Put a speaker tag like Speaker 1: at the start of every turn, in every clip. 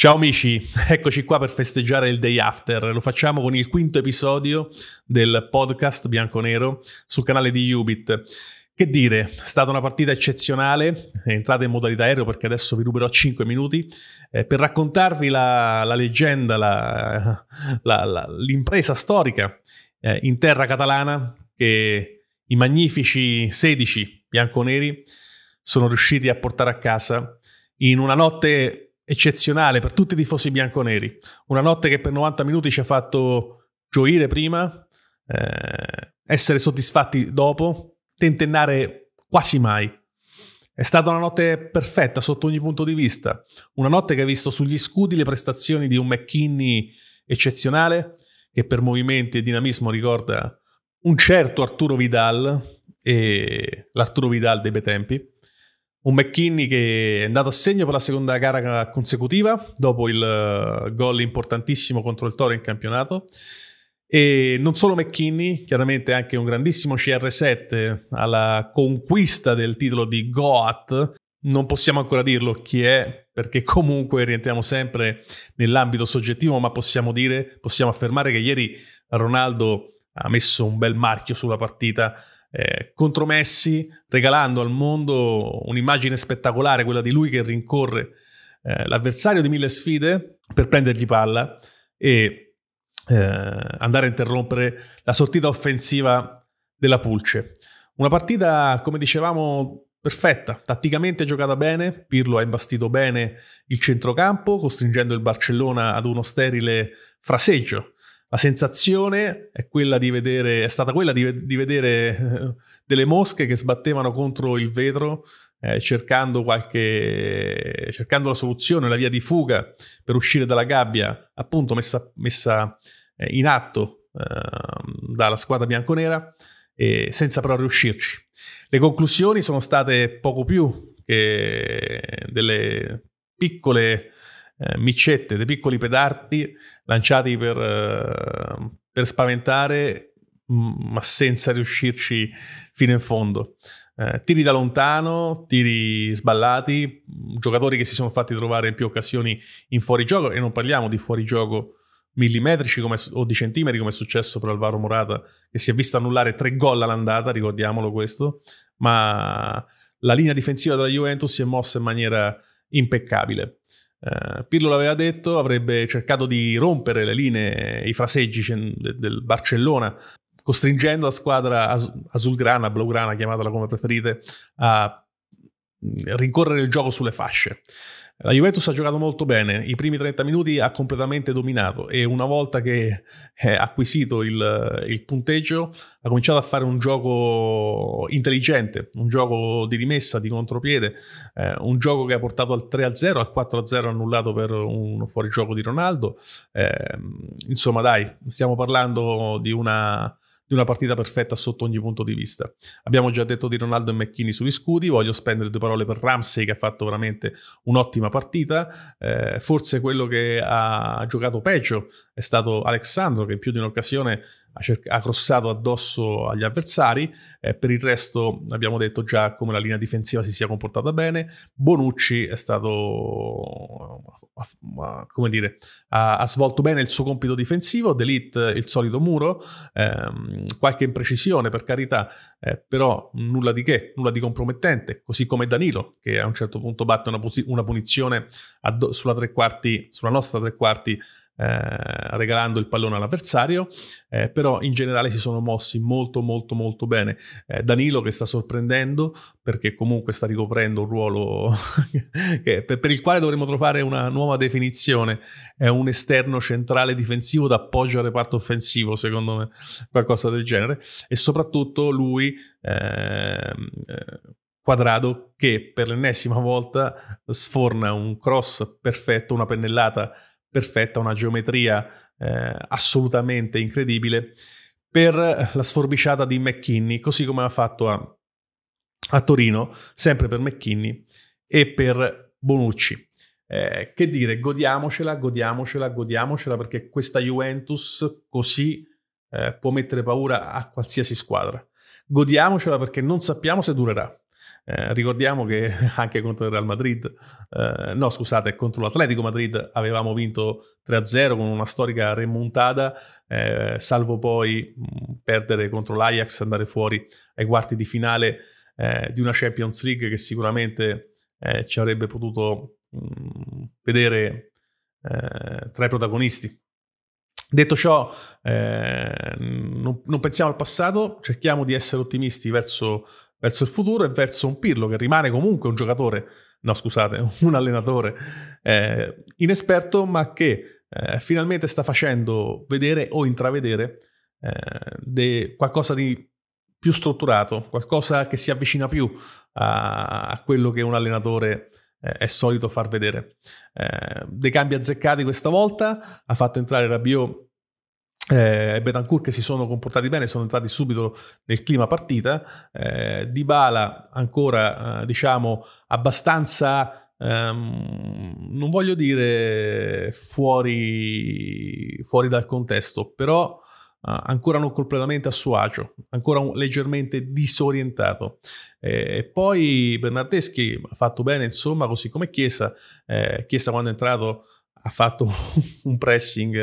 Speaker 1: Ciao amici, eccoci qua per festeggiare il day after. Lo facciamo con il quinto episodio del podcast Bianconero sul canale di Ubit. Che dire, è stata una partita eccezionale, entrate in modalità aereo perché adesso vi ruberò 5 minuti eh, per raccontarvi la, la leggenda, la, la, l'impresa storica eh, in terra catalana che i magnifici 16 bianconeri sono riusciti a portare a casa in una notte eccezionale per tutti i tifosi bianconeri. Una notte che per 90 minuti ci ha fatto gioire prima, eh, essere soddisfatti dopo, tentennare quasi mai. È stata una notte perfetta sotto ogni punto di vista. Una notte che ha visto sugli scudi le prestazioni di un McKinney eccezionale, che per movimenti e dinamismo ricorda un certo Arturo Vidal e l'Arturo Vidal dei bei tempi un McKinney che è andato a segno per la seconda gara consecutiva dopo il eh, gol importantissimo contro il Toro in campionato. E non solo McKinney, chiaramente anche un grandissimo CR7 alla conquista del titolo di Goat. Non possiamo ancora dirlo chi è, perché comunque rientriamo sempre nell'ambito soggettivo, ma possiamo dire, possiamo affermare che ieri Ronaldo ha messo un bel marchio sulla partita eh, contro Messi, regalando al mondo un'immagine spettacolare, quella di lui che rincorre eh, l'avversario di mille sfide per prendergli palla e eh, andare a interrompere la sortita offensiva della Pulce. Una partita, come dicevamo, perfetta, tatticamente giocata bene, Pirlo ha imbastito bene il centrocampo, costringendo il Barcellona ad uno sterile fraseggio la sensazione è, vedere, è stata quella di, di vedere eh, delle mosche che sbattevano contro il vetro eh, cercando, qualche, cercando la soluzione, la via di fuga per uscire dalla gabbia, appunto messa, messa eh, in atto ehm, dalla squadra bianconera, eh, senza però riuscirci. Le conclusioni sono state poco più che delle piccole eh, micette, dei piccoli pedardi lanciati per, eh, per spaventare, ma senza riuscirci fino in fondo. Eh, tiri da lontano, tiri sballati, giocatori che si sono fatti trovare in più occasioni in fuorigioco e non parliamo di fuorigioco millimetrici come, o di centimetri come è successo per Alvaro Morata che si è visto annullare tre gol all'andata, ricordiamolo questo, ma la linea difensiva della Juventus si è mossa in maniera impeccabile. Uh, Pirlo l'aveva detto, avrebbe cercato di rompere le linee, i fraseggi del Barcellona, costringendo la squadra az- azulgrana, blaugrana, chiamatela come preferite, a rincorrere il gioco sulle fasce. La Juventus ha giocato molto bene, i primi 30 minuti ha completamente dominato e una volta che ha acquisito il, il, punteggio ha cominciato a fare un gioco intelligente, un gioco di rimessa, di contropiede, eh, un gioco che ha portato al 3-0, al 4-0 annullato per un fuorigioco di Ronaldo. Eh, insomma dai, stiamo parlando di una di una partita perfetta sotto ogni punto di vista. Abbiamo già detto di Ronaldo e McKinney sugli scudi, voglio spendere due parole per Ramsey che ha fatto veramente un'ottima partita, eh, forse quello che ha giocato peggio è stato Alexandro che in più di un'occasione ha, cerc- ha crossato addosso agli avversari, eh, per il resto abbiamo detto già come la linea difensiva si sia comportata bene, Bonucci è stato, come dire, ha, ha svolto bene il suo compito difensivo, Delete il solito muro, ehm, qualche imprecisione per carità, eh, però nulla di che, nulla di compromettente, così come Danilo che a un certo punto batte una punizione addo- sulla, tre quarti, sulla nostra tre quarti eh, regalando il pallone all'avversario, eh, però in generale si sono mossi molto molto molto bene. Eh, Danilo che sta sorprendendo perché comunque sta ricoprendo un ruolo che, per, per, il quale dovremmo trovare una nuova definizione, è un esterno centrale difensivo d'appoggio al reparto offensivo, secondo me, qualcosa del genere, e soprattutto lui... Ehm, eh, Quadrado che per l'ennesima volta sforna un cross perfetto, una pennellata perfetta, una geometria eh, assolutamente incredibile per la sforbiciata di McKinney, così come ha fatto a, a Torino, sempre per McKinney e per Bonucci. Eh, che dire, godiamocela, godiamocela, godiamocela perché questa Juventus così eh, può mettere paura a qualsiasi squadra. Godiamocela perché non sappiamo se durerà. Eh, ricordiamo che anche contro il Real Madrid, eh, no scusate, contro l'Atletico Madrid avevamo vinto 3-0 con una storica remontata, eh, salvo poi mh, perdere contro l'Ajax, andare fuori ai quarti di finale eh, di una Champions League che sicuramente eh, ci avrebbe potuto mh, vedere eh, tra i protagonisti. Detto ciò, non, non, pensiamo al passato, cerchiamo di essere ottimisti verso, verso, il futuro e verso un Pirlo che rimane comunque un giocatore, no scusate, un allenatore eh, inesperto, ma che eh, finalmente sta facendo vedere o intravedere eh, de, qualcosa di più strutturato, qualcosa che si avvicina più a, a quello che un allenatore eh, è solito far vedere. Eh, dei cambi azzeccati questa volta, ha fatto entrare Rabiot eh, Betancourt che si sono comportati bene, sono entrati subito nel clima partita. Eh, Dybala ancora, eh, diciamo, abbastanza... Um, non voglio dire fuori, fuori dal contesto, però Uh, ancora non completamente a suo agio, ancora un, leggermente disorientato. Eh, poi Bernardeschi ha fatto bene, insomma, così come Chiesa. Eh, Chiesa quando è entrato ha fatto un pressing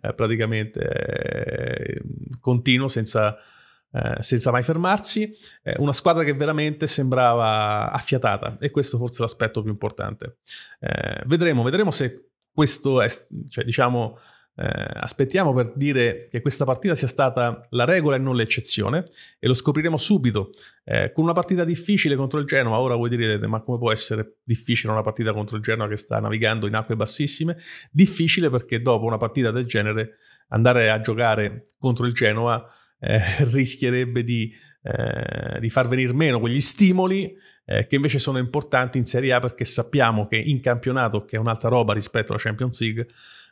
Speaker 1: eh, praticamente eh, continuo senza, eh, senza, mai fermarsi. una squadra che veramente sembrava affiatata e questo forse è l'aspetto più importante. Eh, vedremo, vedremo se questo è, cioè, diciamo, eh, aspettiamo per dire che questa partita sia stata la regola e non l'eccezione e lo scopriremo subito eh, con una partita difficile contro il Genoa. Ora voi direte ma come può essere difficile una partita contro il Genoa che sta navigando in acque bassissime? Difficile perché dopo una partita del genere andare a giocare contro il Genoa eh, rischierebbe di, eh, di, far venire meno quegli stimoli eh, che invece sono importanti in Serie A perché sappiamo che in campionato, che è un'altra roba rispetto alla Champions League,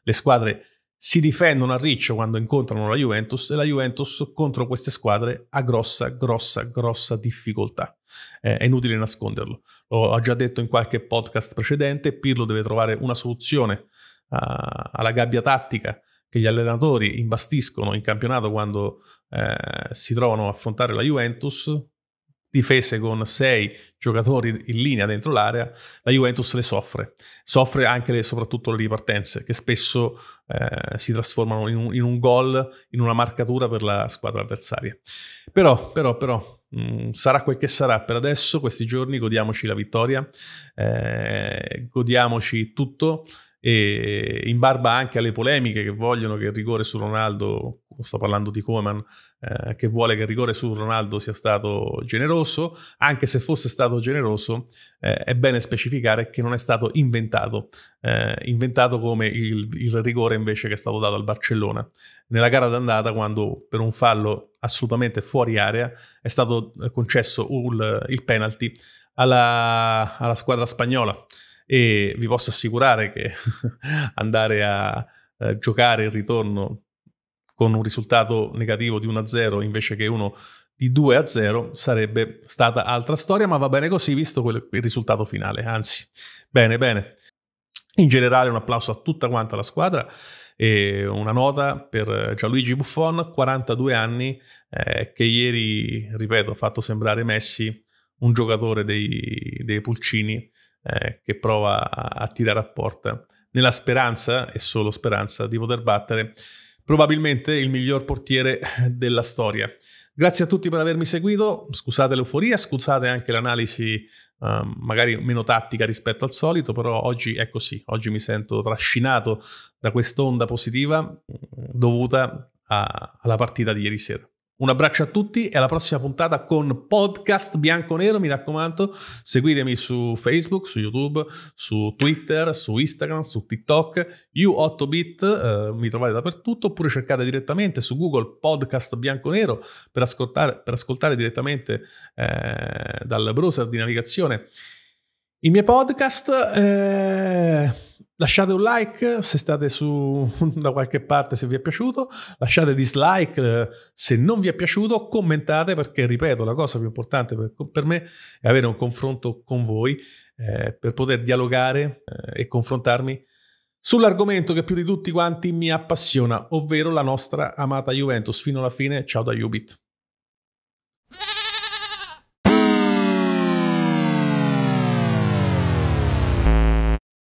Speaker 1: le squadre si difendono a riccio quando incontrano la Juventus e la Juventus contro queste squadre ha grossa, grossa, grossa difficoltà. Eh, è inutile nasconderlo. L'ho già detto in qualche podcast precedente, Pirlo deve trovare una soluzione uh, alla gabbia tattica che gli allenatori imbastiscono in campionato quando eh, si trovano a affrontare la Juventus, difese con sei giocatori in linea dentro l'area, la Juventus le soffre. Soffre anche e soprattutto le ripartenze, che spesso eh, si trasformano in un, in un, gol, in una marcatura per la squadra avversaria. Però, però, però, mh, mm, sarà quel che sarà per adesso, questi giorni, godiamoci la vittoria, eh, godiamoci tutto e in barba anche alle polemiche che vogliono che il rigore su Ronaldo, sto parlando di Koeman, eh, che vuole che il rigore su Ronaldo sia stato generoso, anche se fosse stato generoso, eh, è bene specificare che non è stato inventato, eh, inventato come il, il, rigore invece che è stato dato al Barcellona. Nella gara d'andata, quando per un fallo assolutamente fuori area è stato eh, concesso il, il penalty alla, alla squadra spagnola e vi posso assicurare che andare a eh, giocare il ritorno con un risultato negativo di 1-0 invece che uno di 2-0 sarebbe stata altra storia, ma va bene così visto quel, il risultato finale, anzi, bene, bene. In generale un applauso a tutta quanta la squadra e una nota per Gianluigi Buffon, 42 anni, eh, che ieri, ripeto, ha fatto sembrare Messi un giocatore dei, dei pulcini eh, che prova a, tirare a porta, nella speranza, e solo speranza, di poter battere probabilmente il miglior portiere della storia. Grazie a tutti per avermi seguito, scusate l'euforia, scusate anche l'analisi uh, magari meno tattica rispetto al solito, però oggi è così, oggi mi sento trascinato da quest'onda positiva dovuta a, alla partita di ieri sera. Un abbraccio a tutti e alla prossima puntata con podcast bianco-nero. Mi raccomando, seguitemi su Facebook, su YouTube, su Twitter, su Instagram, su TikTok, U8bit, eh, mi trovate dappertutto, oppure cercate direttamente su Google podcast bianco-nero per ascoltare, per ascoltare direttamente eh, dal browser di navigazione i miei podcast. Eh Lasciate un like se state su, da qualche parte se vi è piaciuto, lasciate dislike eh, se non vi è piaciuto, commentate perché, ripeto, la cosa più importante per, per me è avere un confronto con voi eh, per poter dialogare eh, e confrontarmi sull'argomento che più di tutti quanti mi appassiona, ovvero la nostra amata Juventus. Fino alla fine, ciao da Ubit.